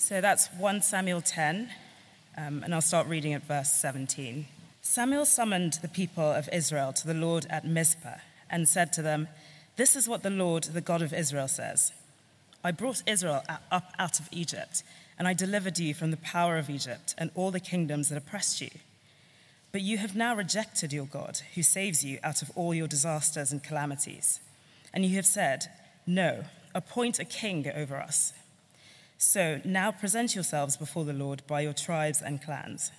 So that's 1 Samuel 10, um, and I'll start reading at verse 17. Samuel summoned the people of Israel to the Lord at Mizpah and said to them, This is what the Lord, the God of Israel, says I brought Israel up out of Egypt, and I delivered you from the power of Egypt and all the kingdoms that oppressed you. But you have now rejected your God, who saves you out of all your disasters and calamities. And you have said, No, appoint a king over us so now present yourselves before the Lord by your tribes and clans.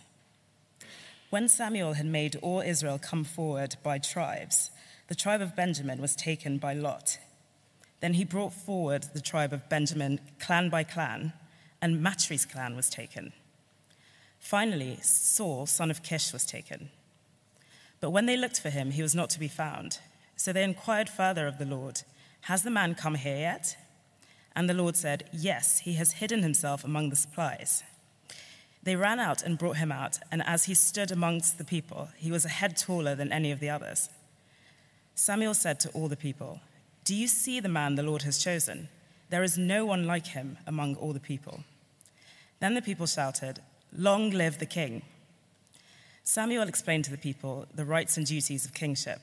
When Samuel had made all Israel come forward by tribes, the tribe of Benjamin was taken by Lot. Then he brought forward the tribe of Benjamin clan by clan, and Matri's clan was taken. Finally, Saul, son of Kish, was taken. But when they looked for him, he was not to be found. So they inquired further of the Lord, Has the man come here yet? And the Lord said, Yes, he has hidden himself among the supplies. They ran out and brought him out, and as he stood amongst the people, he was a head taller than any of the others. Samuel said to all the people, Do you see the man the Lord has chosen? There is no one like him among all the people. Then the people shouted, Long live the king! Samuel explained to the people the rights and duties of kingship.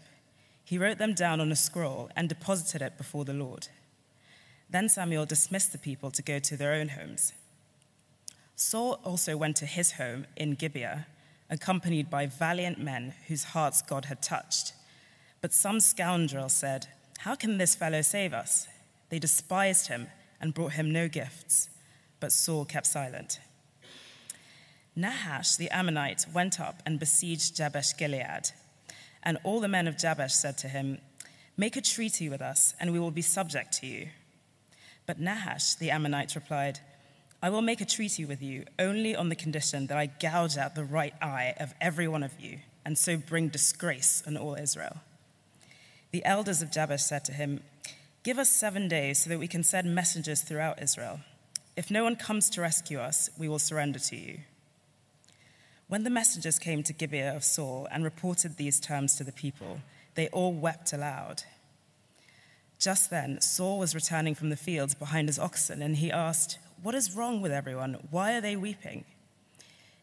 He wrote them down on a scroll and deposited it before the Lord. Then Samuel dismissed the people to go to their own homes. Saul also went to his home in Gibeah, accompanied by valiant men whose hearts God had touched. But some scoundrel said, How can this fellow save us? They despised him and brought him no gifts, but Saul kept silent. Nahash the Ammonite went up and besieged Jabesh Gilead. And all the men of Jabesh said to him, Make a treaty with us, and we will be subject to you. But Nahash, the Ammonite, replied, I will make a treaty with you only on the condition that I gouge out the right eye of every one of you, and so bring disgrace on all Israel. The elders of Jabesh said to him, Give us seven days so that we can send messengers throughout Israel. If no one comes to rescue us, we will surrender to you. When the messengers came to Gibeah of Saul and reported these terms to the people, they all wept aloud. Just then, Saul was returning from the fields behind his oxen, and he asked, What is wrong with everyone? Why are they weeping?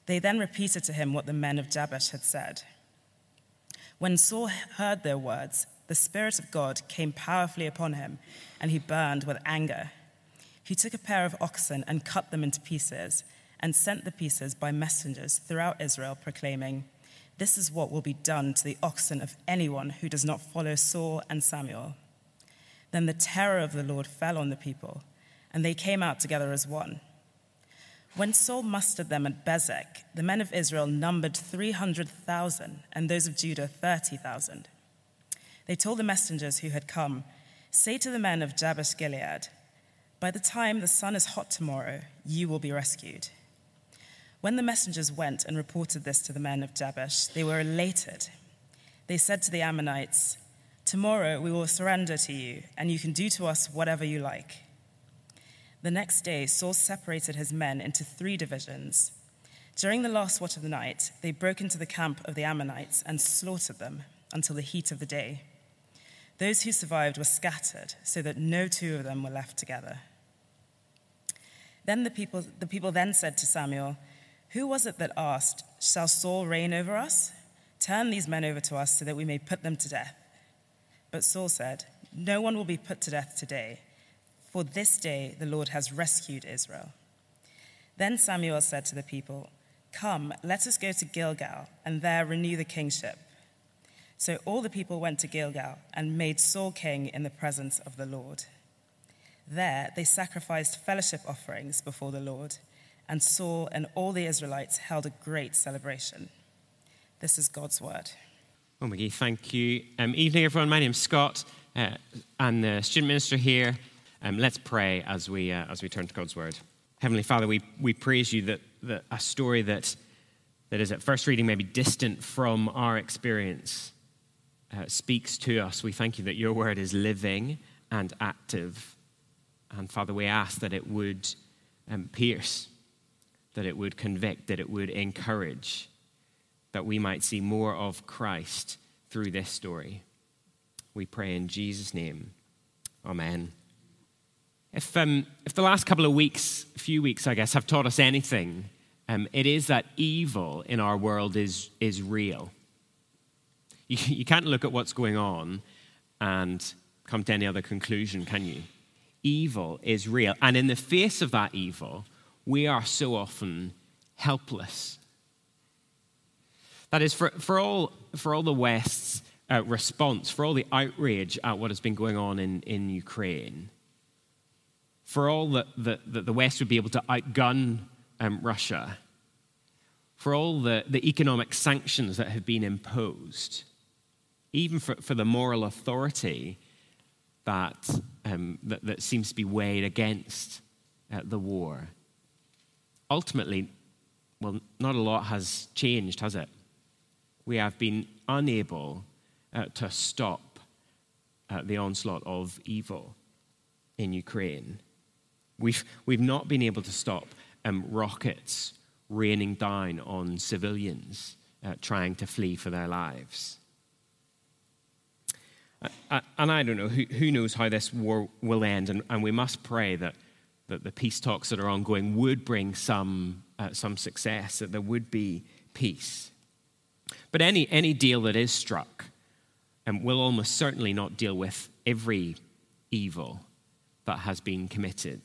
They then repeated to him what the men of Jabesh had said. When Saul heard their words, the Spirit of God came powerfully upon him, and he burned with anger. He took a pair of oxen and cut them into pieces, and sent the pieces by messengers throughout Israel, proclaiming, This is what will be done to the oxen of anyone who does not follow Saul and Samuel. Then the terror of the Lord fell on the people, and they came out together as one. When Saul mustered them at Bezek, the men of Israel numbered 300,000, and those of Judah 30,000. They told the messengers who had come, Say to the men of Jabesh Gilead, By the time the sun is hot tomorrow, you will be rescued. When the messengers went and reported this to the men of Jabesh, they were elated. They said to the Ammonites, Tomorrow we will surrender to you, and you can do to us whatever you like. The next day, Saul separated his men into three divisions. During the last watch of the night, they broke into the camp of the Ammonites and slaughtered them until the heat of the day. Those who survived were scattered, so that no two of them were left together. Then the people, the people then said to Samuel, Who was it that asked, Shall Saul reign over us? Turn these men over to us so that we may put them to death. But Saul said, No one will be put to death today, for this day the Lord has rescued Israel. Then Samuel said to the people, Come, let us go to Gilgal, and there renew the kingship. So all the people went to Gilgal and made Saul king in the presence of the Lord. There they sacrificed fellowship offerings before the Lord, and Saul and all the Israelites held a great celebration. This is God's word. Oh, McGee, thank you. Um, evening, everyone. My name's Scott, uh, and the student minister here. Um, let's pray as we, uh, as we turn to God's word. Heavenly Father, we, we praise you that, that a story that, that is at first reading maybe distant from our experience uh, speaks to us. We thank you that your word is living and active. And Father, we ask that it would um, pierce, that it would convict, that it would encourage that we might see more of Christ through this story. We pray in Jesus' name. Amen. If, um, if the last couple of weeks, few weeks, I guess, have taught us anything, um, it is that evil in our world is, is real. You, you can't look at what's going on and come to any other conclusion, can you? Evil is real. And in the face of that evil, we are so often helpless. That is, for, for, all, for all the West's uh, response, for all the outrage at what has been going on in, in Ukraine, for all that the, that the West would be able to outgun um, Russia, for all the, the economic sanctions that have been imposed, even for, for the moral authority that, um, that, that, seems to be weighed against uh, the war. Ultimately, well, not a lot has changed, has it? We have been unable uh, to stop uh, the onslaught of evil in Ukraine. We've, we've not been able to stop um, rockets raining down on civilians uh, trying to flee for their lives. Uh, uh, and I don't know, who, who, knows how this war will end, and, and, we must pray that, that the peace talks that are ongoing would bring some, uh, some success, that there would be peace. But any, any deal that is struck um, will almost certainly not deal with every evil that has been committed.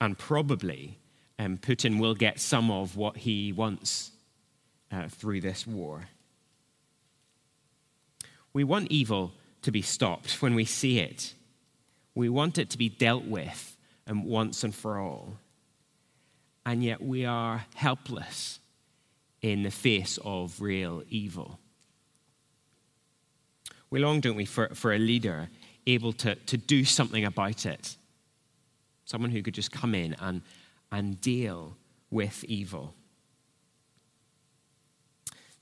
And probably um, Putin will get some of what he wants uh, through this war. We want evil to be stopped when we see it. We want it to be dealt with um, once and for all. And yet we are helpless in the face of real evil. We long, don't we, for, for a leader able to, to do something about it. Someone who could just come in and, and deal with evil.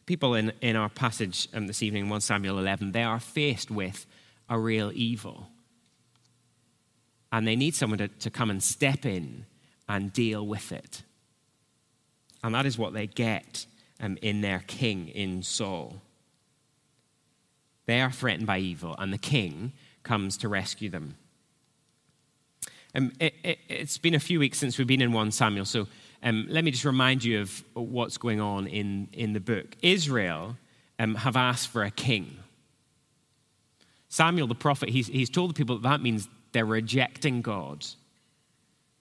People in, in our passage um, this evening, 1 Samuel 11, they are faced with a real evil. And they need someone to, to come and step in and deal with it. And that is what they get um, in their king, in Saul. They are threatened by evil, and the king comes to rescue them. Um, it, has it, been a few weeks since we've been in 1 Samuel, so um, let me just remind you of what's going on in, in the book. Israel um, have asked for a king. Samuel the prophet, he's, he's told the people that that means they're rejecting God.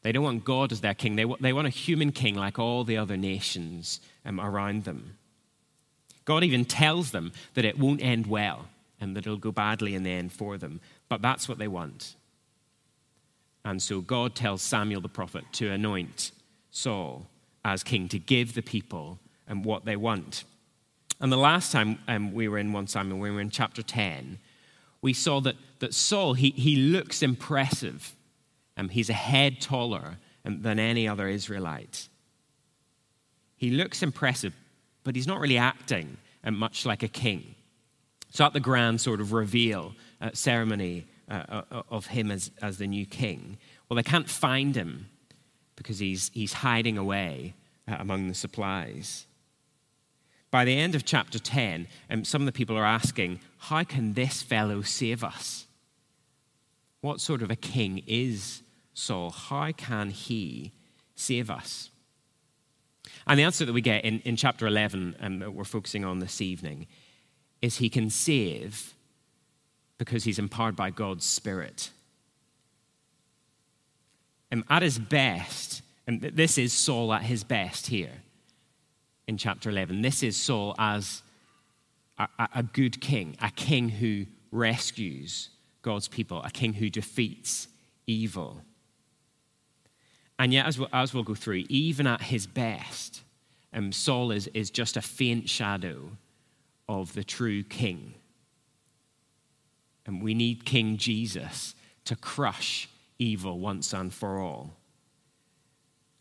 They don't want God as their king, they, they want a human king like all the other nations um, around them. God even tells them that it won't end well and that it'll go badly in the end for them, but that's what they want. And so God tells Samuel the prophet to anoint Saul as king, to give the people um, what they want. And the last time um, we were in 1 Samuel, we were in chapter 10, we saw that, that Saul, he, he looks impressive. Um, he's a head taller um, than any other Israelite. He looks impressive, but he's not really acting um, much like a king. So at the grand sort of reveal uh, ceremony uh, uh, of him as, as the new king. Well, they can't find him because he's, he's hiding away uh, among the supplies. By the end of chapter 10, um, some of the people are asking, How can this fellow save us? What sort of a king is Saul? How can he save us? And the answer that we get in, in chapter 11, um, that we're focusing on this evening, is he can save because he's empowered by God's Spirit. And at his best, and this is Saul at his best here in chapter 11. This is Saul as a, a good king, a king who rescues God's people, a king who defeats evil. And yet, as we'll, as we'll go through, even at his best, um, Saul is, is just a faint shadow of the true king. And we need King Jesus to crush evil once and for all.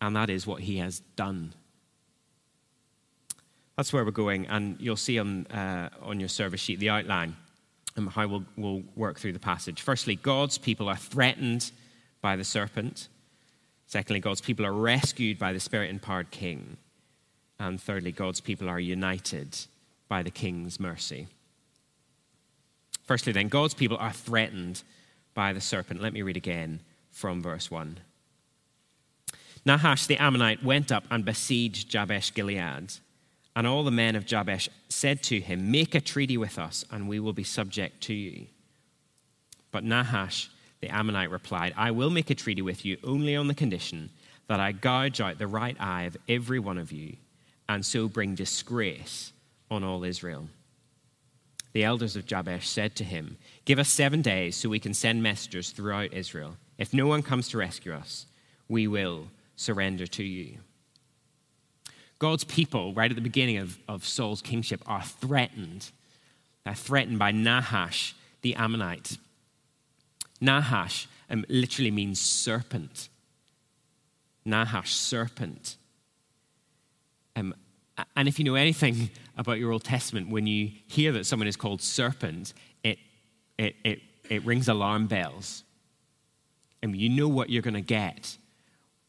And that is what he has done. That's where we're going, and you'll see on, uh, on your service sheet the outline and how we'll, we'll work through the passage. Firstly, God's people are threatened by the serpent. Secondly, God's people are rescued by the Spirit empowered King. And thirdly, God's people are united by the King's mercy. Firstly, then, God's people are threatened by the serpent. Let me read again from verse 1. Nahash the Ammonite went up and besieged Jabesh Gilead. And all the men of Jabesh said to him, Make a treaty with us, and we will be subject to you. But Nahash the Ammonite replied, I will make a treaty with you only on the condition that I gouge out the right eye of every one of you, and so bring disgrace on all Israel. The elders of Jabesh said to him, Give us seven days so we can send messengers throughout Israel. If no one comes to rescue us, we will surrender to you. God's people, right at the beginning of, of Saul's kingship, are threatened. They're threatened by Nahash the Ammonite. Nahash um, literally means serpent. Nahash, serpent. Um, and if you know anything about your Old Testament, when you hear that someone is called serpent, it, it, it, it rings alarm bells. And you know what you're going to get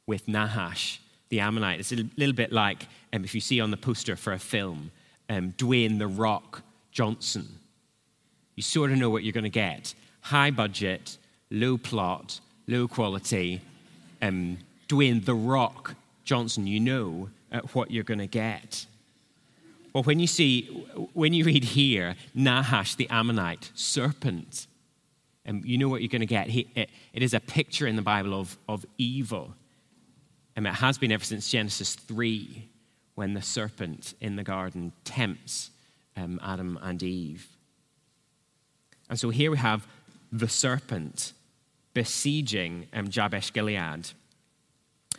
with Nahash, the Ammonite. It's a little bit like um, if you see on the poster for a film, um, Dwayne the Rock Johnson. You sort of know what you're going to get. High budget, low plot, low quality. Um, Dwayne the Rock Johnson, you know what you're going to get. Well, when you see, when you read here, Nahash the Ammonite, serpent, um, you know what you're going to get. He, it, it is a picture in the Bible of, of evil. And it has been ever since Genesis 3, when the serpent in the garden tempts um, Adam and Eve. And so here we have the serpent besieging um, Jabesh Gilead.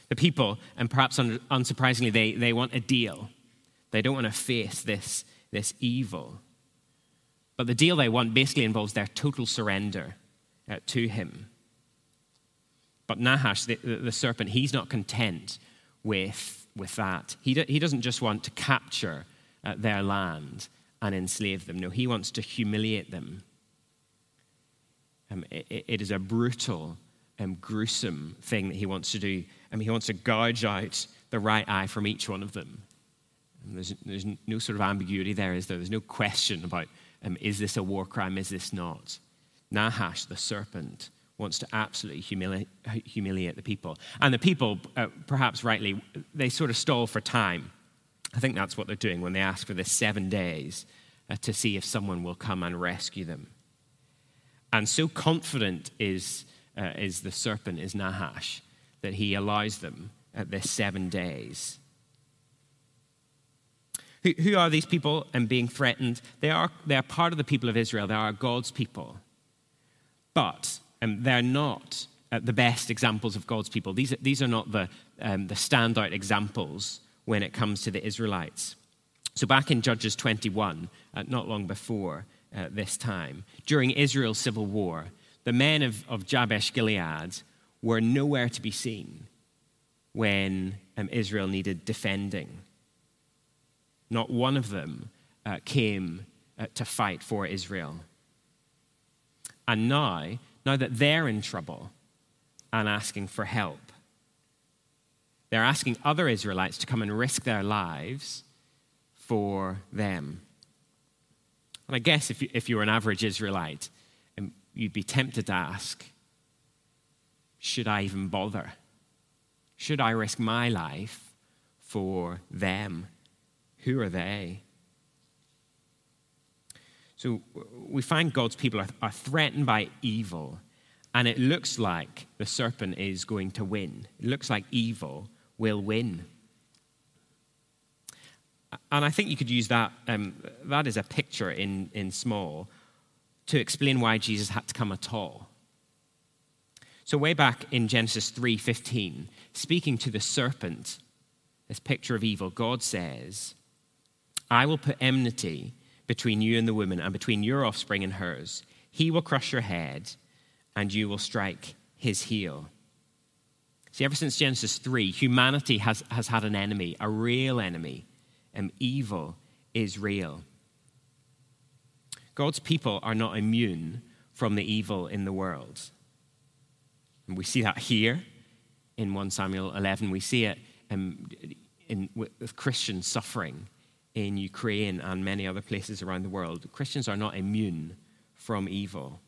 The people, and perhaps un- unsurprisingly, they, they want a deal. They don't want to face this, this evil. But the deal they want basically involves their total surrender uh, to him. But Nahash, the, the, serpent, he's not content with, with that. He, do, he doesn't just want to capture uh, their land and enslave them. No, he wants to humiliate them um, it, it is a brutal and um, gruesome thing that he wants to do. I mean, he wants to gouge out the right eye from each one of them. And there's, there's no sort of ambiguity there, is there? There's no question about um, is this a war crime, is this not? Nahash, the serpent, wants to absolutely humili- humiliate the people. And the people, uh, perhaps rightly, they sort of stall for time. I think that's what they're doing when they ask for this seven days uh, to see if someone will come and rescue them. And so confident is, uh, is the serpent, is Nahash, that he allows them at this seven days. Who, who are these people and being threatened? They are, they are part of the people of Israel, they are God's people. But um, they're not uh, the best examples of God's people. These, these are not the, um, the standout examples when it comes to the Israelites. So, back in Judges 21, uh, not long before, uh, this time. During Israel's civil war, the men of, of Jabesh Gilead were nowhere to be seen when um, Israel needed defending. Not one of them uh, came uh, to fight for Israel. And now, now that they're in trouble and asking for help, they're asking other Israelites to come and risk their lives for them. And I guess if you, if you were an average Israelite, um, you'd be tempted to ask, should I even bother? Should I risk my life for them? Who are they? So we find God's people are, are threatened by evil, and it looks like the serpent is going to win. It looks like evil will win. And I think you could use that, um, that as a picture in, in small to explain why Jesus had to come at all. So way back in Genesis 3:15, speaking to the serpent, this picture of evil, God says, "I will put enmity between you and the woman and between your offspring and hers. He will crush your head and you will strike his heel." See, ever since Genesis 3, humanity has, has had an enemy, a real enemy, and evil is real. God's people are not immune from the evil in the world. And we see that here in 1 Samuel 11. We see it in, in, with Christians suffering in Ukraine and many other places around the world. Christians are not immune from evil.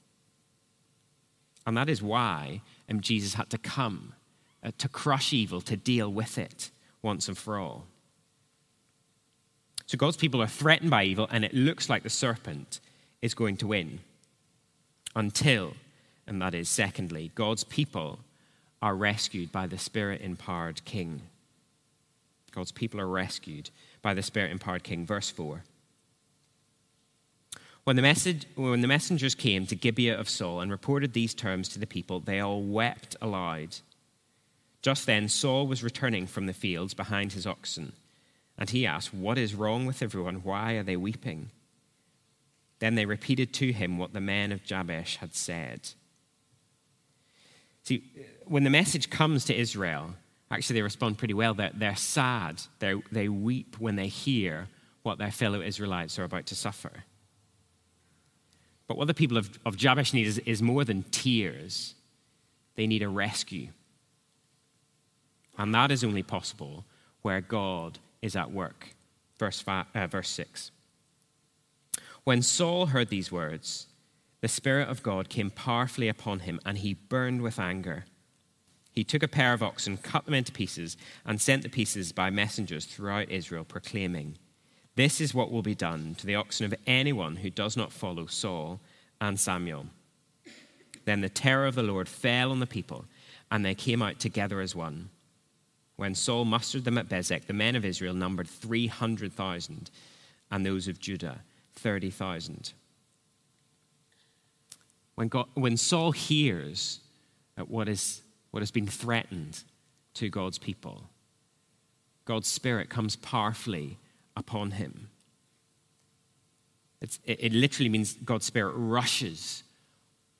And that is why um, Jesus had to come uh, to crush evil, to deal with it once and for all. So God's people are threatened by evil, and it looks like the serpent is going to win. Until, and that is secondly, God's people are rescued by the Spirit empowered King. God's people are rescued by the Spirit empowered King. Verse 4. When the, message, when the messengers came to Gibeah of Saul and reported these terms to the people, they all wept aloud. Just then, Saul was returning from the fields behind his oxen, and he asked, What is wrong with everyone? Why are they weeping? Then they repeated to him what the men of Jabesh had said. See, when the message comes to Israel, actually they respond pretty well. They're, they're sad, they're, they weep when they hear what their fellow Israelites are about to suffer. But what the people of, of Jabesh need is, is more than tears, they need a rescue. And that is only possible where God is at work. Verse, five, uh, verse 6. When Saul heard these words, the Spirit of God came powerfully upon him, and he burned with anger. He took a pair of oxen, cut them into pieces, and sent the pieces by messengers throughout Israel, proclaiming, this is what will be done to the oxen of anyone who does not follow Saul and Samuel. Then the terror of the Lord fell on the people, and they came out together as one. When Saul mustered them at Bezek, the men of Israel numbered 300,000, and those of Judah 30,000. When, God, when Saul hears what, is, what has been threatened to God's people, God's Spirit comes powerfully upon him. It, it, literally means God's Spirit rushes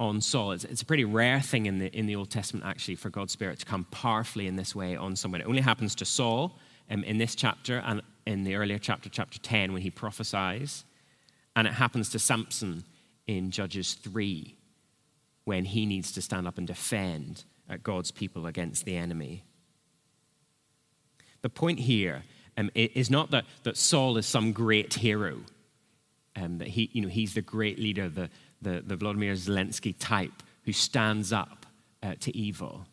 on Saul. It's, it's, a pretty rare thing in the, in the Old Testament, actually, for God's Spirit to come powerfully in this way on someone. It only happens to Saul um, in this chapter and in the earlier chapter, chapter 10, when he prophesies. And it happens to Samson in Judges 3, when he needs to stand up and defend God's people against the enemy. The point here um, is not that, that Saul is some great hero, um, that he, you know, he's the great leader, the, the, the Vladimir Zelensky type who stands up uh, to evil.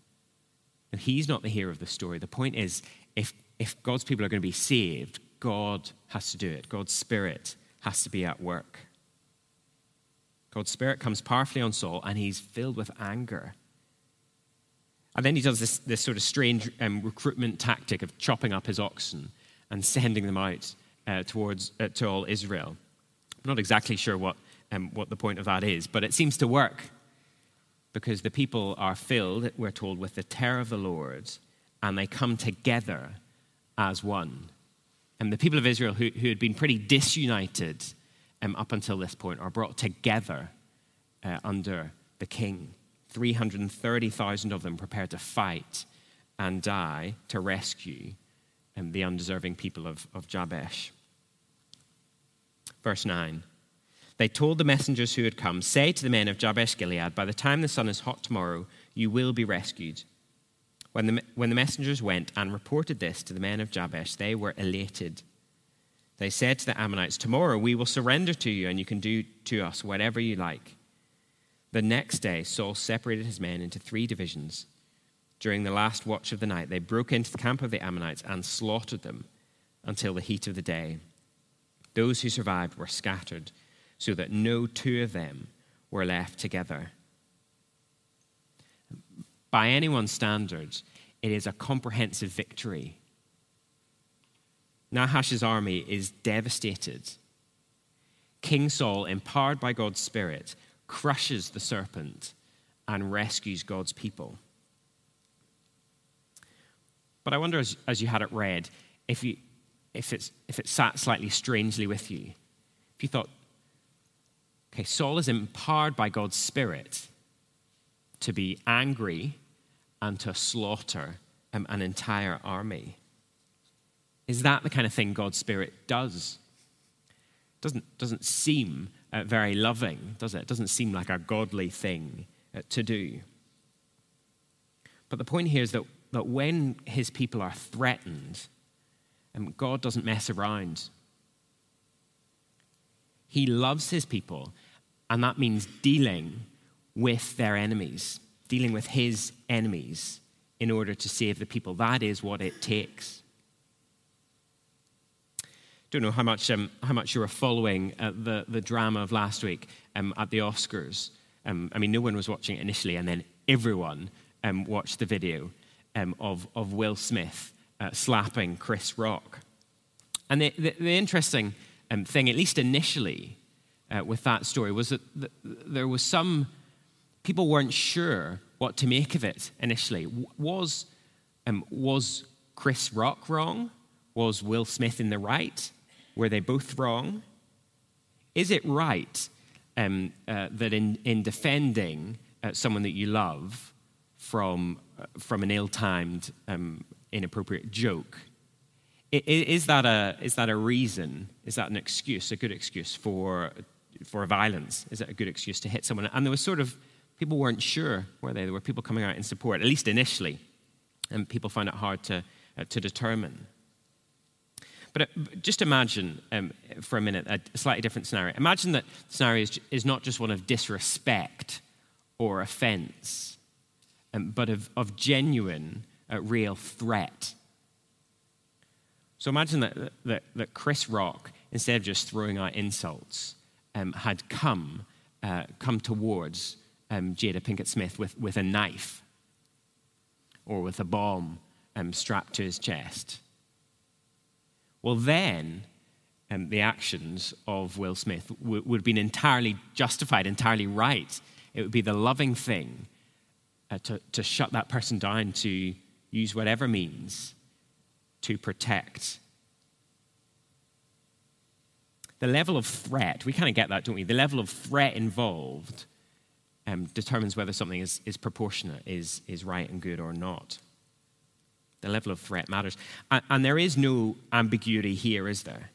And he's not the hero of the story. The point is, if, if God's people are going to be saved, God has to do it. God's Spirit has to be at work. God's Spirit comes powerfully on Saul, and he's filled with anger. And then he does this, this sort of strange um, recruitment tactic of chopping up his oxen and sending them out uh, towards uh, to all Israel. I'm not exactly sure what, um, what the point of that is, but it seems to work because the people are filled, we're told, with the terror of the Lord, and they come together as one. And the people of Israel, who, who had been pretty disunited um, up until this point, are brought together uh, under the king. 330,000 of them prepared to fight and die to rescue and the undeserving people of, of Jabesh. Verse 9 They told the messengers who had come, Say to the men of Jabesh Gilead, By the time the sun is hot tomorrow, you will be rescued. When the, when the messengers went and reported this to the men of Jabesh, they were elated. They said to the Ammonites, Tomorrow we will surrender to you, and you can do to us whatever you like. The next day, Saul separated his men into three divisions during the last watch of the night, they broke into the camp of the Ammonites and slaughtered them until the heat of the day. Those who survived were scattered, so that no two of them were left together. By anyone's standards, it is a comprehensive victory. Nahash's army is devastated. King Saul, empowered by God's Spirit, crushes the serpent and rescues God's people. But I wonder, as, as you had it read, if, you, if, it's, if it sat slightly strangely with you. If you thought, okay, Saul is empowered by God's Spirit to be angry and to slaughter um, an entire army. Is that the kind of thing God's Spirit does? Doesn't, doesn't seem uh, very loving, does it? Doesn't seem like a godly thing uh, to do. But the point here is that that when his people are threatened, and God doesn't mess around. He loves his people, and that means dealing with their enemies, dealing with his enemies in order to save the people. That is what it takes. Don't know how much, um, how much you were following uh, the, the drama of last week um, at the Oscars. Um, I mean, no one was watching it initially, and then everyone um, watched the video um, of, of Will Smith uh, slapping Chris Rock. And the, the, the interesting um, thing, at least initially, uh, with that story was that th- there was some people weren't sure what to make of it initially. Was, um, was Chris Rock wrong? Was Will Smith in the right? Were they both wrong? Is it right um, uh, that in, in defending uh, someone that you love from, uh, from an ill timed, um, inappropriate joke, is that, a, is that a reason? Is that an excuse, a good excuse for, for violence? Is it a good excuse to hit someone? And there was sort of, people weren't sure, were they? There were people coming out in support, at least initially, and people found it hard to, uh, to determine. But uh, just imagine um, for a minute a slightly different scenario. Imagine that scenario is, is not just one of disrespect or offense, um, but of, of genuine, uh, real threat. So imagine that, that, that, Chris Rock, instead of just throwing out insults, um, had come, uh, come towards um, Jada Pinkett Smith with, with a knife or with a bomb um, strapped to his chest well, then um, the actions of Will Smith w- would have been entirely justified, entirely right. It would be the loving thing uh, to, to shut that person down, to use whatever means to protect. The level of threat, we kind of get that, don't we? The level of threat involved um, determines whether something is, is proportionate, is, is right and good or not. The level of threat matters. And, and there is no ambiguity here, is there?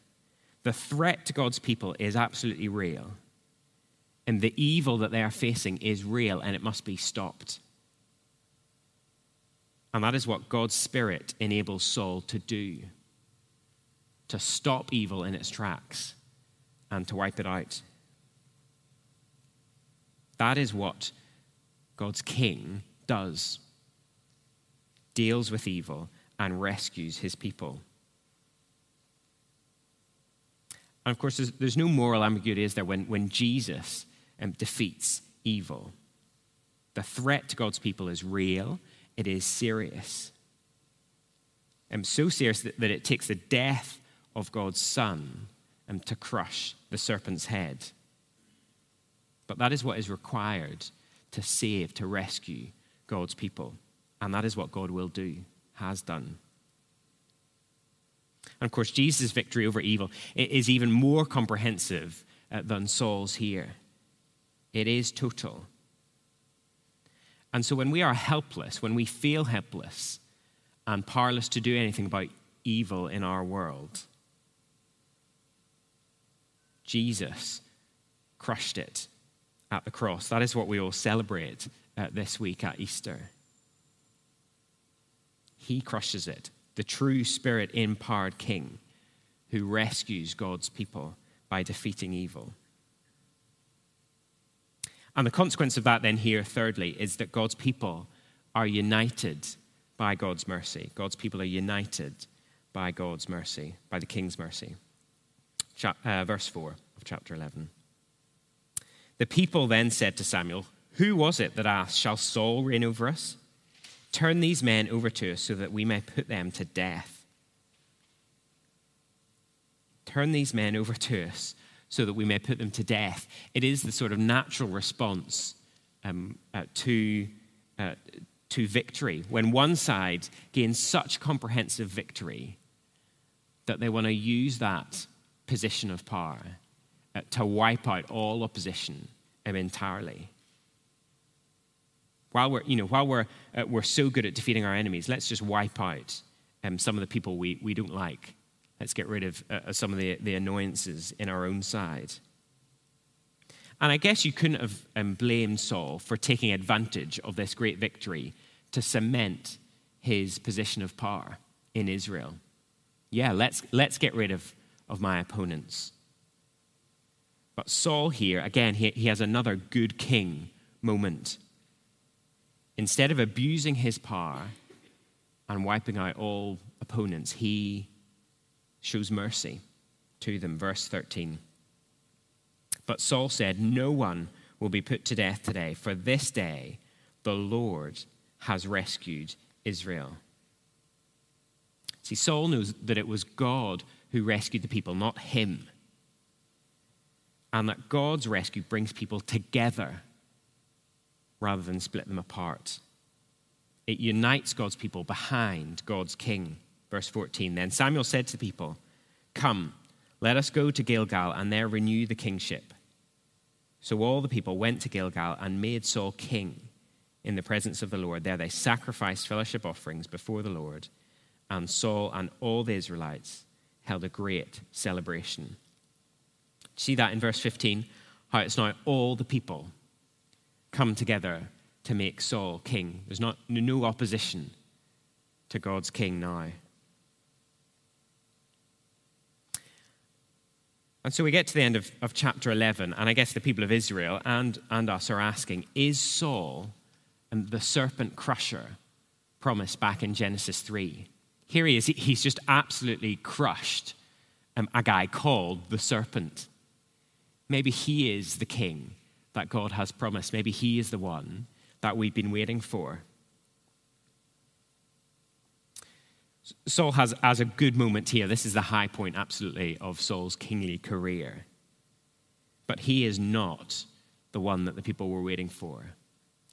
The threat to God's people is absolutely real. And the evil that they are facing is real and it must be stopped. And that is what God's Spirit enables Saul to do to stop evil in its tracks and to wipe it out. That is what God's King does deals with evil, and rescues his people. And of course, there's, there's no moral ambiguity, is there, when, when Jesus um, defeats evil? The threat to God's people is real, it is serious. Um, so serious that, that it takes the death of God's Son um, to crush the serpent's head. But that is what is required to save, to rescue God's people. And that is what God will do, has done. And of course, Jesus' victory over evil is even more comprehensive uh, than Saul's here. It is total. And so when we are helpless, when we feel helpless and powerless to do anything about evil in our world, Jesus crushed it at the cross. That is what we all celebrate uh, this week at Easter. He crushes it, the true spirit empowered king who rescues God's people by defeating evil. And the consequence of that, then, here, thirdly, is that God's people are united by God's mercy. God's people are united by God's mercy, by the king's mercy. uh, verse 4 of chapter 11. The people then said to Samuel, Who was it that asked, Shall Saul reign over us? Turn these men over to us so that we may put them to death. Turn these men over to us so that we may put them to death. It is the sort of natural response um, uh, to, uh, to victory when one side gains such comprehensive victory that they want to use that position of power uh, to wipe out all opposition um, entirely while we're, you know, while we're, uh, we're so good at defeating our enemies, let's just wipe out um, some of the people we, we don't like. Let's get rid of uh, some of the, the annoyances in our own side. And I guess you couldn't have um, blamed Saul for taking advantage of this great victory to cement his position of power in Israel. Yeah, let's, let's get rid of, of my opponents. But Saul here, again, he, he has another good king moment. Instead of abusing his power and wiping out all opponents, he shows mercy to them. Verse 13. But Saul said, No one will be put to death today, for this day the Lord has rescued Israel. See, Saul knows that it was God who rescued the people, not him. And that God's rescue brings people together rather than split them apart. It unites God's people behind God's king. Verse 14 Then Samuel said to the people, Come, let us go to Gilgal and there renew the kingship. So all the people went to Gilgal and made Saul king in the presence of the Lord. There they sacrificed fellowship offerings before the Lord, and Saul and all the Israelites held a great celebration. See that in verse 15, how it's now all the people come together to make Saul king. There's not, no opposition to God's king now. And so we get to the end of, of chapter 11, and I guess the people of Israel and, and us are asking Is Saul and the serpent crusher promised back in Genesis 3? Here he is, he's just absolutely crushed um, a guy called the serpent. Maybe he is the king that God has promised. Maybe he is the one that we've been waiting for. Saul has, has a good moment here. This is the high point, absolutely, of Saul's kingly career. But he is not the one that the people were waiting for.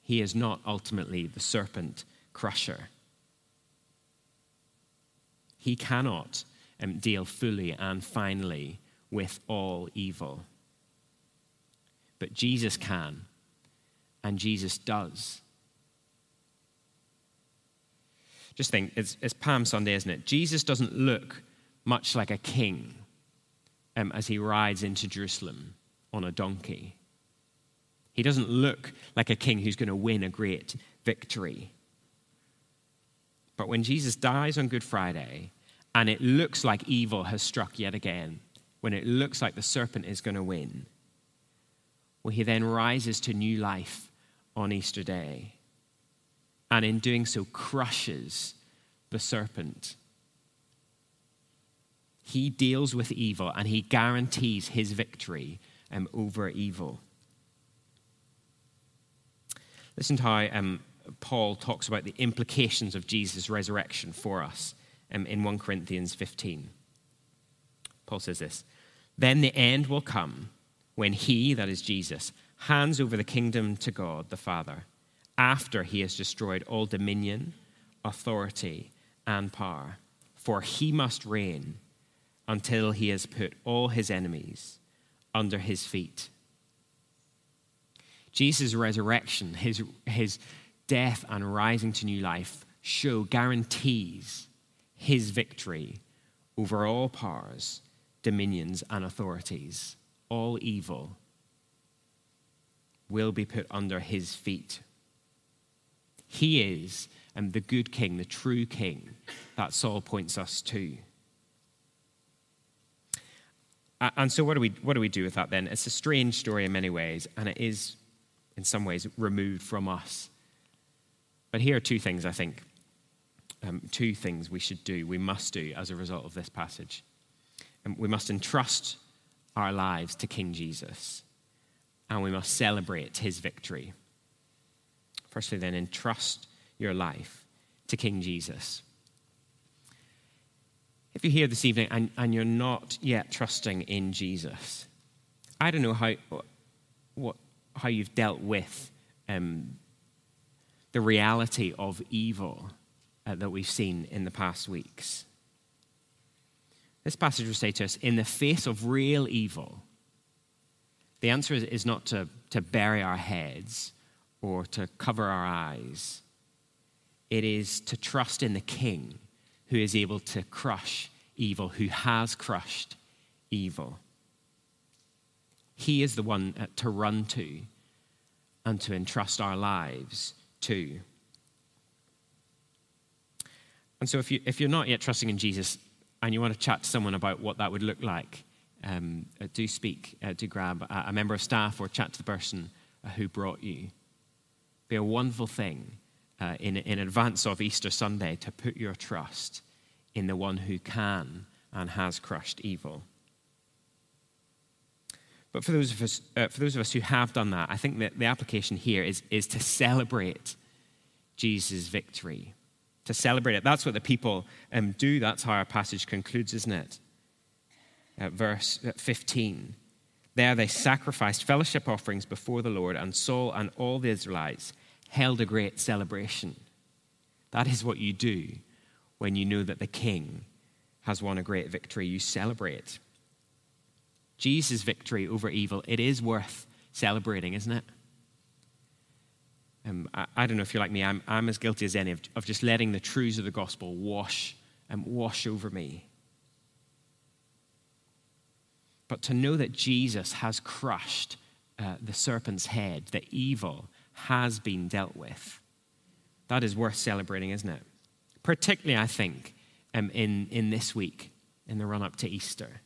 He is not ultimately the serpent crusher. He cannot um, deal fully and finally with all evil. But Jesus can, and Jesus does. Just think, it's, it's Palm Sunday, isn't it? Jesus doesn't look much like a king um, as he rides into Jerusalem on a donkey. He doesn't look like a king who's going to win a great victory. But when Jesus dies on Good Friday, and it looks like evil has struck yet again, when it looks like the serpent is going to win, well, he then rises to new life on Easter Day and in doing so crushes the serpent. He deals with evil and he guarantees his victory um, over evil. Listen to how um, Paul talks about the implications of Jesus' resurrection for us um, in 1 Corinthians 15. Paul says this Then the end will come when he, that is Jesus, hands over the kingdom to God the Father after he has destroyed all dominion, authority, and power. For he must reign until he has put all his enemies under his feet. Jesus' resurrection, his, his death and rising to new life, show guarantees his victory over all powers, dominions, and authorities. All evil will be put under his feet. He is um, the good king, the true king that Saul points us to. And so, what do, we, what do we do with that then? It's a strange story in many ways, and it is, in some ways, removed from us. But here are two things I think. Um, two things we should do, we must do as a result of this passage. Um, we must entrust our lives to King Jesus, and we must celebrate his victory. Firstly, then, entrust your life to King Jesus. If you're here this evening and, and you're not yet trusting in Jesus, I don't know how, what, how you've dealt with um, the reality of evil uh, that we've seen in the past weeks. This passage will say to us in the face of real evil, the answer is, is not to, to bury our heads or to cover our eyes. It is to trust in the King who is able to crush evil, who has crushed evil. He is the one uh, to run to and to entrust our lives to. And so, if, you, if you're not yet trusting in Jesus and you want to chat to someone about what that would look like, um, uh, do speak, uh, do grab a, member of staff or chat to the person uh, who brought you. Be a wonderful thing uh, in, in advance of Easter Sunday to put your trust in the one who can and has crushed evil. But for those of us, uh, for those of us who have done that, I think that the application here is, is to celebrate Jesus' victory. To celebrate it. That's what the people um, do. That's how our passage concludes, isn't it? Verse 15. There they sacrificed fellowship offerings before the Lord, and Saul and all the Israelites held a great celebration. That is what you do when you know that the king has won a great victory. You celebrate. Jesus' victory over evil, it is worth celebrating, isn't it? Um, I, I, don't know if you're like me, I'm, I'm as guilty as any of, of just letting the truths of the gospel wash and um, wash over me. But to know that Jesus has crushed uh, the serpent's head, that evil has been dealt with, that is worth celebrating, isn't it? Particularly, I think, um, in, in this week, in the run up to Easter.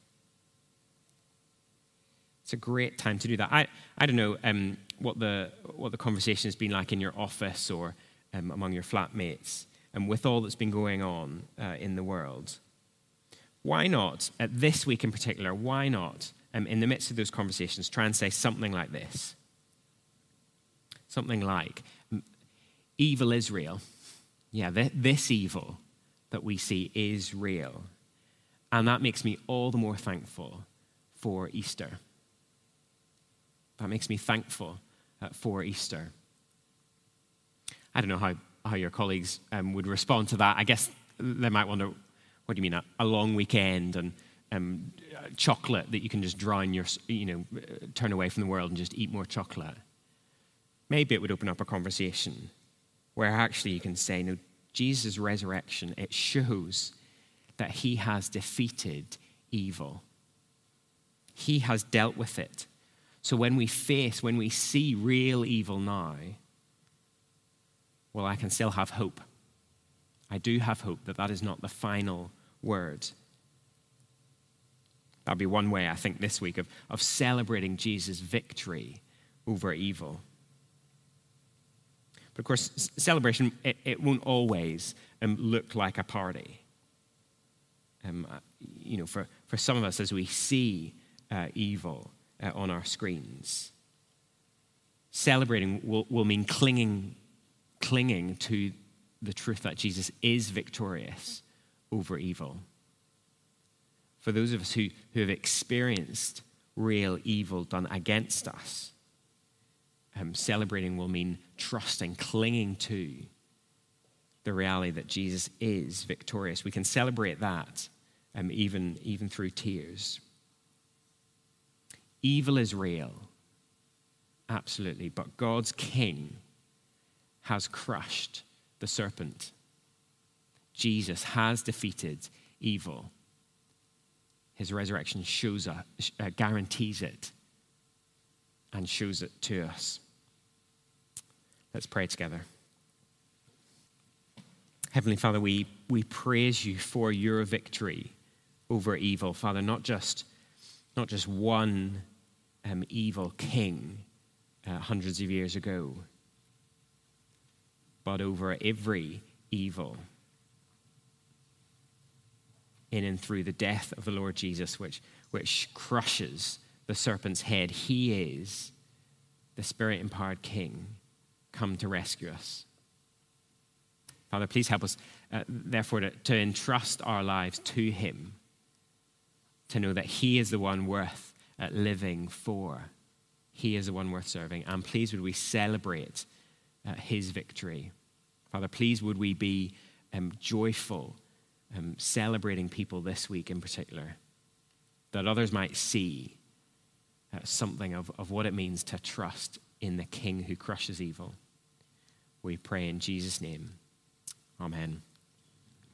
It's a great time to do that. I, I don't know um, what, the, what the conversation has been like in your office or um, among your flatmates, and um, with all that's been going on uh, in the world. Why not, at this week in particular, why not, um, in the midst of those conversations, try and say something like this? Something like, evil is real. Yeah, th- this evil that we see is real. And that makes me all the more thankful for Easter. That makes me thankful uh, for Easter. I don't know how, how your colleagues um, would respond to that. I guess they might wonder what do you mean, a, a long weekend and um, chocolate that you can just drown your, you know, turn away from the world and just eat more chocolate. Maybe it would open up a conversation where actually you can say, no, Jesus' resurrection, it shows that he has defeated evil. He has dealt with it. So when we face, when we see real evil now, well, I can still have hope. I do have hope that that is not the final word. That'd be one way, I think, this week of, of celebrating Jesus' victory over evil. But of course, celebration, it, it won't always um, look like a party. Um, uh, you know, for, for some of us, as we see uh, evil uh, on our screens, celebrating will, will mean clinging, clinging to the truth that Jesus is victorious over evil. For those of us who, who have experienced real evil done against us, um, celebrating will mean trusting, clinging to the reality that Jesus is victorious. We can celebrate that um, even, even through tears. Evil is real, absolutely, but God's king has crushed the serpent Jesus has defeated evil. His resurrection shows uh, guarantees it and shows it to us. Let's pray together. Heavenly Father, we, we praise you for your victory over evil. Father, not just, not just one um, evil king uh, hundreds of years ago, but over every evil in and through the death of the Lord Jesus, which, which crushes the serpent's head. He is the spirit empowered King come to rescue us. Father, please help us, uh, therefore, to, to entrust our lives to Him, to know that He is the one worth uh, living for. He is the one worth serving. And please, would we celebrate uh, His victory? Father, please, would we be um, joyful um, celebrating people this week in particular, that others might see uh, something of, of what it means to trust in the King who crushes evil. We pray in Jesus' name. Amen.